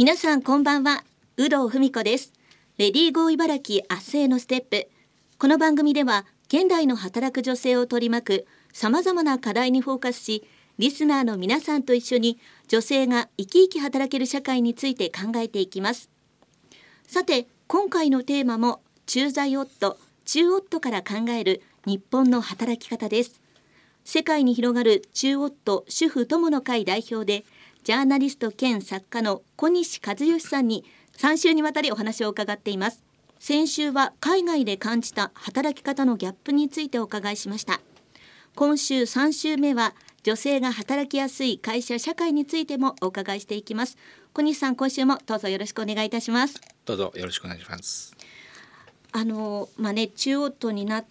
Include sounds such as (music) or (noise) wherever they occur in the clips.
皆さんこんばんは。有働文子です。レディーゴー茨城明日へのステップ。この番組では現代の働く女性を取り巻く様々な課題にフォーカスしリスナーの皆さんと一緒に女性が生き生き働ける社会について考えていきます。さて今回のテーマも駐在夫中夫から考える日本の働き方です。世界に広がる中夫主婦友の会代表でジャーナリスト兼作家の小西和義さんに3週にわたりお話を伺っています。先週は海外で感じた働き方のギャップについてお伺いしました。今週3週目は女性が働きやすい会社社会についてもお伺いしていきます。小西さん今週もどうぞよろしくお願いいたします。どうぞよろしくお願いします。あのまあね中央になっ、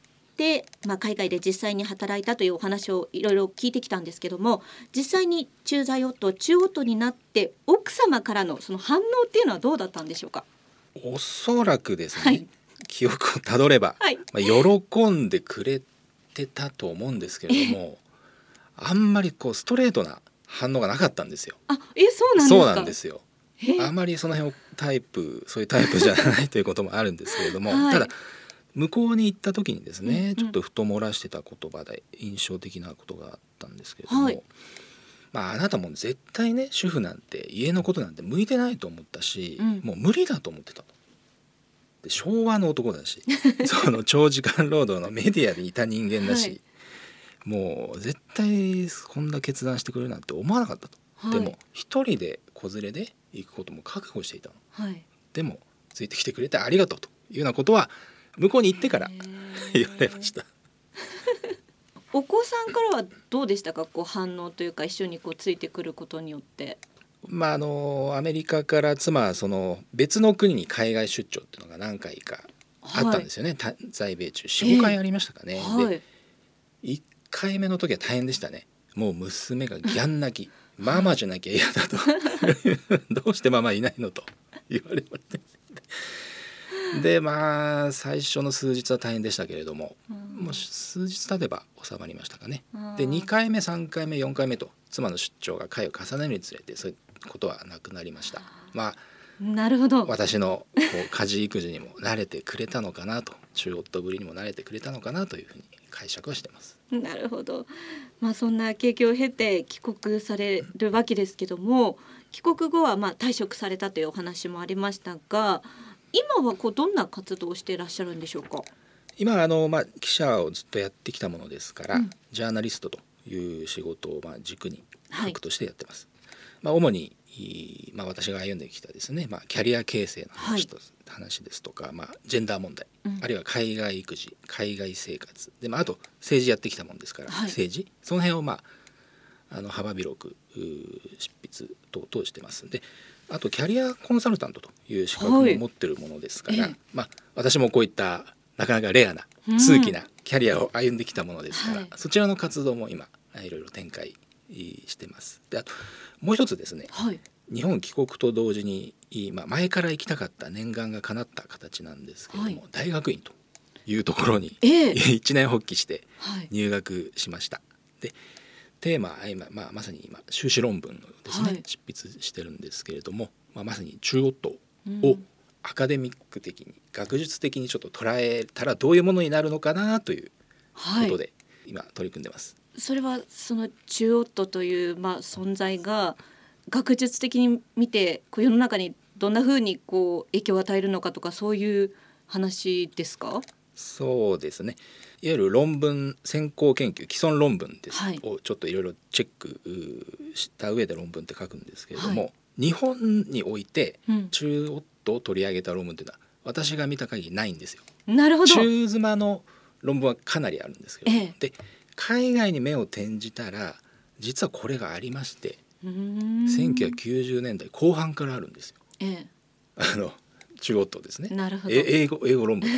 まあ、海外で実際に働いたというお話をいろいろ聞いてきたんですけども実際に駐在夫中夫になって奥様からのその反応っていうのはどうだったんでしょうか？おそらくですね、はい、記憶をたどれば、はい、まあ、喜んでくれてたと思うんですけれども (laughs) あんまりこうストレートな反応がなかったんですよ。あえそうなんそうなんですよ。あまりその辺をタイプそういうタイプじゃないということもあるんですけれども、(laughs) はい、ただ向こうに行った時にですね、うんうん、ちょっとふと漏らしてた言葉で印象的なことがあったんですけれども、はい、まあ、あなたも絶対ね主婦なんて家のことなんて向いてないと思ったし、うん、もう無理だと思ってたと。で昭和の男だし (laughs) その長時間労働のメディアにいた人間だし、はい、もう絶対こんな決断してくれるなんて思わなかったと。はい、でも一人で子連れで行くことも覚悟していたの。でもついてきてくれてありがとうというようなことは向こうに行ってから言われました。お子さんからはどうでしたか？こう反応というか一緒にこうついてくることによって。まああのアメリカから妻はその別の国に海外出張っていうのが何回かあったんですよね、はい、在米中。45回ありましたかね。えー、で、はい、1回目の時は大変でしたね。もう娘がギャン泣き。(laughs) ママじゃなきゃ嫌だと。(laughs) どうしてママいないのと言われまして (laughs) でまあ最初の数日は大変でしたけれども、うん、もう数日経てば収まりましたかね。で2回目3回目4回目と妻の出張が回を重ねるにつれてそういうことはなくなりました。まあなるほど私のこう家事育児にも慣れてくれたのかなと中夫ぶりにも慣れてくれたのかなというふうに解釈をしてます。なるほど。まあそんな経験を経て帰国されるわけですけども、帰国後はまあ退職されたというお話もありましたが、今はこうどんな活動をしていらっしゃるんでしょうか？今あの、まあ、記者をずっとやってきたものですから、うん、ジャーナリストという仕事をまあ軸に軸としてやってます。はい、まあ、主にまあ、私が歩んできたですね、まあ、キャリア形成の話と、はい、話ですとか、まあ、ジェンダー問題、うん、あるいは海外育児海外生活で、まあ、あと政治やってきたもんですから、はい、政治。その辺を、まあ、あの幅広く執筆等々してますんであとキャリアコンサルタントという資格を持ってるものですから、はい、まあ、私もこういったなかなかレアな通気なキャリアを歩んできたものですから、うんそちらの活動も今いろいろ展開してます。であともう一つですね、はい、日本帰国と同時に、まあ、前から行きたかった念願が叶った形なんですけれども、大学院というところに、えー、(laughs) 一年発起して入学しました。でテーマ今、まあ、まさに今修士論文をですね、はい、執筆してるんですけれども、まあ、まさに中央党をアカデミック的に学術的にちょっと捉えたらどういうものになるのかなということで、今取り組んでます。それはその中央党というまあ存在が学術的に見てこう世の中にどんなふうにこう影響を与えるのかとかそういう話ですか？そうですね。いわゆる論文先行研究既存論文です、はい、をちょっといろいろチェックした上で論文って書くんですけれども、はい、日本において中夫を取り上げた論文っていうのは私が見た限りないんですよ。なるほど。中妻の論文はかなりあるんですけど、ええ、で海外に目を転じたら実はこれがありまして1990年代後半からあるんですよ。ええ、あの中夫ですね。なるほど。英語英語論文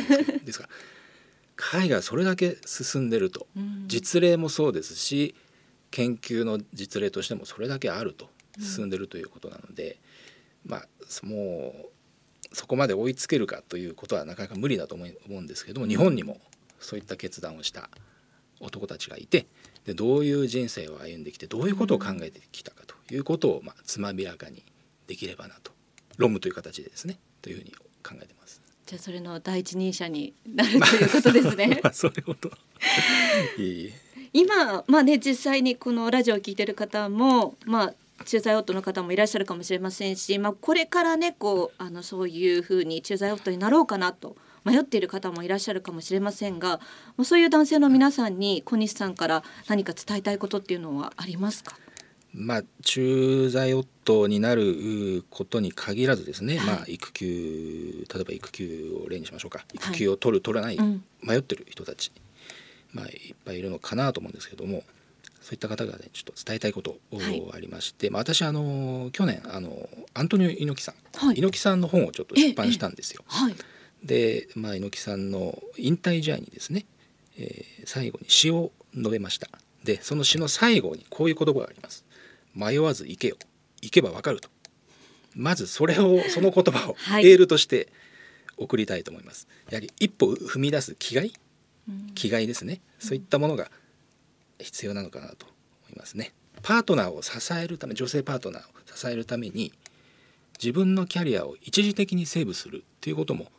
ですから (laughs) 海外それだけ進んでると、実例もそうですし研究の実例としてもそれだけあると。進んでるということなので、まあもうそこまで追いつけるかということはなかなか無理だと思うんですけども日本にもそういった決断をした男たちがいてでどういう人生を歩んできてどういうことを考えてきたかということを、まあ、つまびらかにできればなと。論文という形でですねというふうに考えてます。じゃあそれの第一人者になるということですね。(laughs) まあ、それほどい (laughs) い今まあね実際にこのラジオを聞いてる方もまあ駐在夫の方もいらっしゃるかもしれませんし、まあ、これからねこうあのそういうふうに駐在夫になろうかなと迷っている方もいらっしゃるかもしれませんがそういう男性の皆さんに小西さんから何か伝えたいことっていうのはありますか？まあ、駐在夫になることに限らずですね、はい、まあ、育休例えば育休を例にしましょうか。育休を取る取らない、はい、迷ってる人たち、まあ、いっぱいいるのかなと思うんですけどもそういった方がねちょっと伝えたいことありまして、はい、まあ、私あの去年あのアントニオ猪木さん、猪木さんの本をちょっと出版したんですよ。で、まあ、猪木さんの引退試合にですね、えー、最後に詩を述べました。でその詩の最後にこういう言葉があります迷わず行けよ。行けばわかると。まずそれを (laughs) その言葉をエールとして送りたいと思います、はい、やはり一歩踏み出す気概？気概ですね、そういったものが必要なのかなと思いますね。パートナーを支えるため女性パートナーを支えるために自分のキャリアを一時的にセーブするっていうことも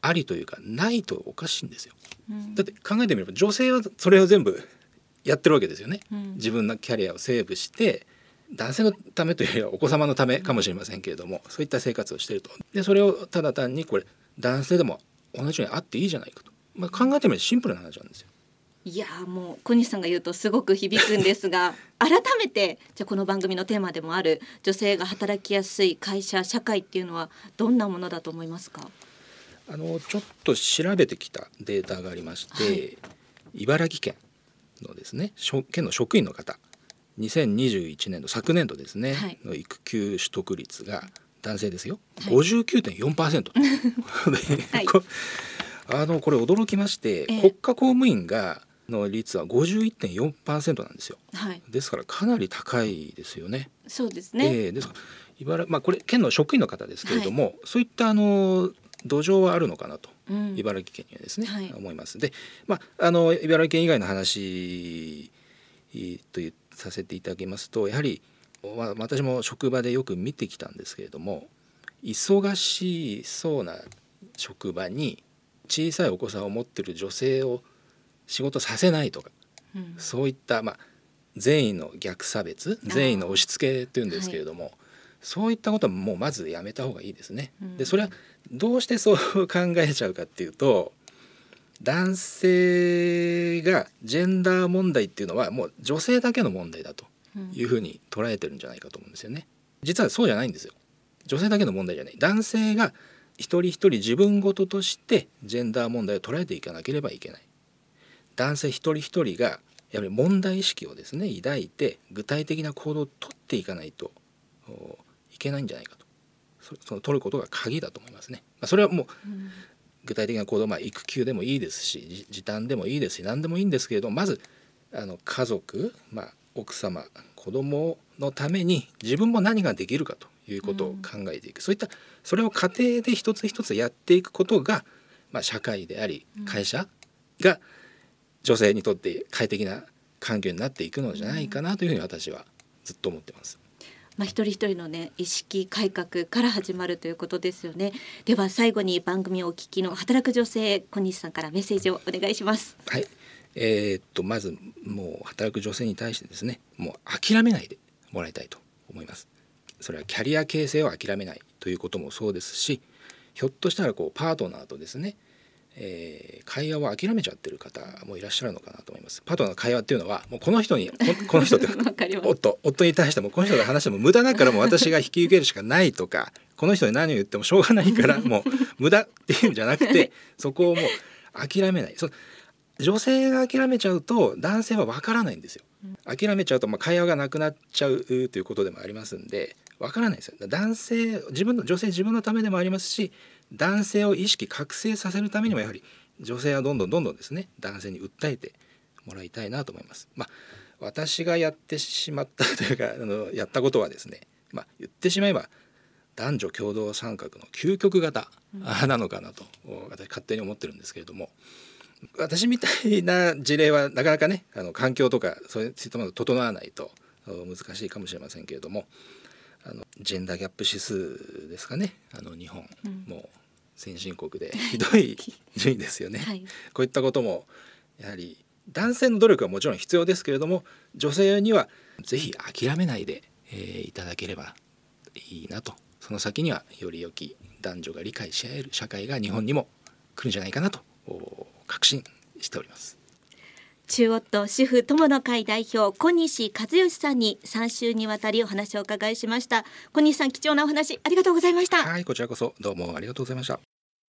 ありというかないとおかしいんですよ、うん、だって考えてみれば女性はそれを全部やってるわけですよね、うん、自分のキャリアをセーブして男性のためというよりはお子様のためかもしれませんけれども、うん、そういった生活をしていると。でそれをただ単にこれ男性でも同じようにあっていいじゃないかと、まあ、考えてみればシンプルな話なんですよ。いやもう小西さんが言うとすごく響くんですが (laughs) 改めてじゃこの番組のテーマでもある女性が働きやすい会社社会っていうのはどんなものだと思いますか？あのちょっと調べてきたデータがありまして、はい、茨城県のですね県の職員の方2021年度昨年度ですね、はい、の育休取得率が男性ですよ、はい、59.4%、(laughs) はい、あのこれ驚きまして、えー、国家公務員がの率は51.4%なんですよ、はい、ですからかなり高いですよね。そうですね、えー、ですから茨まあこれ県の職員の方ですけれども、はい、そういったあの土壌はあるのかなと、うん、茨城県にはですね、はい、思います。で、まああの茨城県以外の話とさせていただきますとやはり、まあ、私も職場でよく見てきたんですけれども忙しそうな職場に小さいお子さんを持ってる女性を仕事させないとか、うん、そういった、まあ、善意の逆差別善意の押し付けっていうんですけれども、はい、そういったことはもうまずやめた方がいいですね。うん、でそれはどうしてそう考えちゃうかっていうと男性がジェンダー問題っていうのはもう女性だけの問題だというふうに捉えてるんじゃないかと思うんですよね。実はそうじゃないんですよ。女性だけの問題じゃない。男性が一人一人自分事としてジェンダー問題を捉えていかなければいけない。男性一人一人がやはり問題意識をですね抱いて具体的な行動をとっていかないといけないんじゃないかとその取ることが鍵だと思いますね。まあ、それはもう、具体的な行動、まあ、育休でもいいですし時短でもいいですし何でもいいんですけれどまずあの家族、まあ、奥様子供のために自分も何ができるかということを考えていく、うん、そういったそれを家庭で一つ一つやっていくことが、まあ、社会であり会社が女性にとって快適な環境になっていくのじゃないかなというふうに私はずっと思ってます。まあ、一人一人のね意識改革から始まるということですよね。では最後に番組をお聞きの働く女性小西さんからメッセージをお願いします。はい。えー、っとまずもう働く女性に対してですねもう諦めないでもらいたいと思います。それはキャリア形成を諦めないということもそうですしひょっとしたらこうパートナーとですねえー、会話を諦めちゃってる方もいらっしゃるのかなと思います。パートナーの会話っていうのはもうこの人に (laughs) この人って夫夫に対してもこの人が話しても無駄だからもう私が引き受けるしかないとかこの人に何を言ってもしょうがないからもう (laughs) 無駄っていうんじゃなくてそこをもう諦めないそ女性が諦めちゃうと男性はわからないんですよ。諦めちゃうとまあ会話がなくなっちゃうということでもありますんでわからないですよ。男性自分の女性自分のためでもありますし男性を意識覚醒させるためにもやはり女性はどんどんどんどんですね男性に訴えてもらいたいなと思います。まあ、私がやってしまったというかあのやったことはですね、まあ、言ってしまえば男女共同参画の究極型なのかなと私勝手に思ってるんですけれども私みたいな事例はなかなかねあの環境とかそういったものが整わないと難しいかもしれませんけれどもあのジェンダーギャップ指数ですかねあの日本、うん、もう先進国で (laughs) ひどい順位ですよね、はい、こういったこともやはり男性の努力はもちろん必要ですけれども女性にはぜひ諦めないで、えー、いただければいいなと。その先にはより良き男女が理解し合える社会が日本にも来るんじゃないかなと確信しております。中夫主婦友の会代表小西和義さんに3週にわたりお話をお伺いしました。小西さん貴重なお話ありがとうございました。はいこちらこそどうもありがとうございました。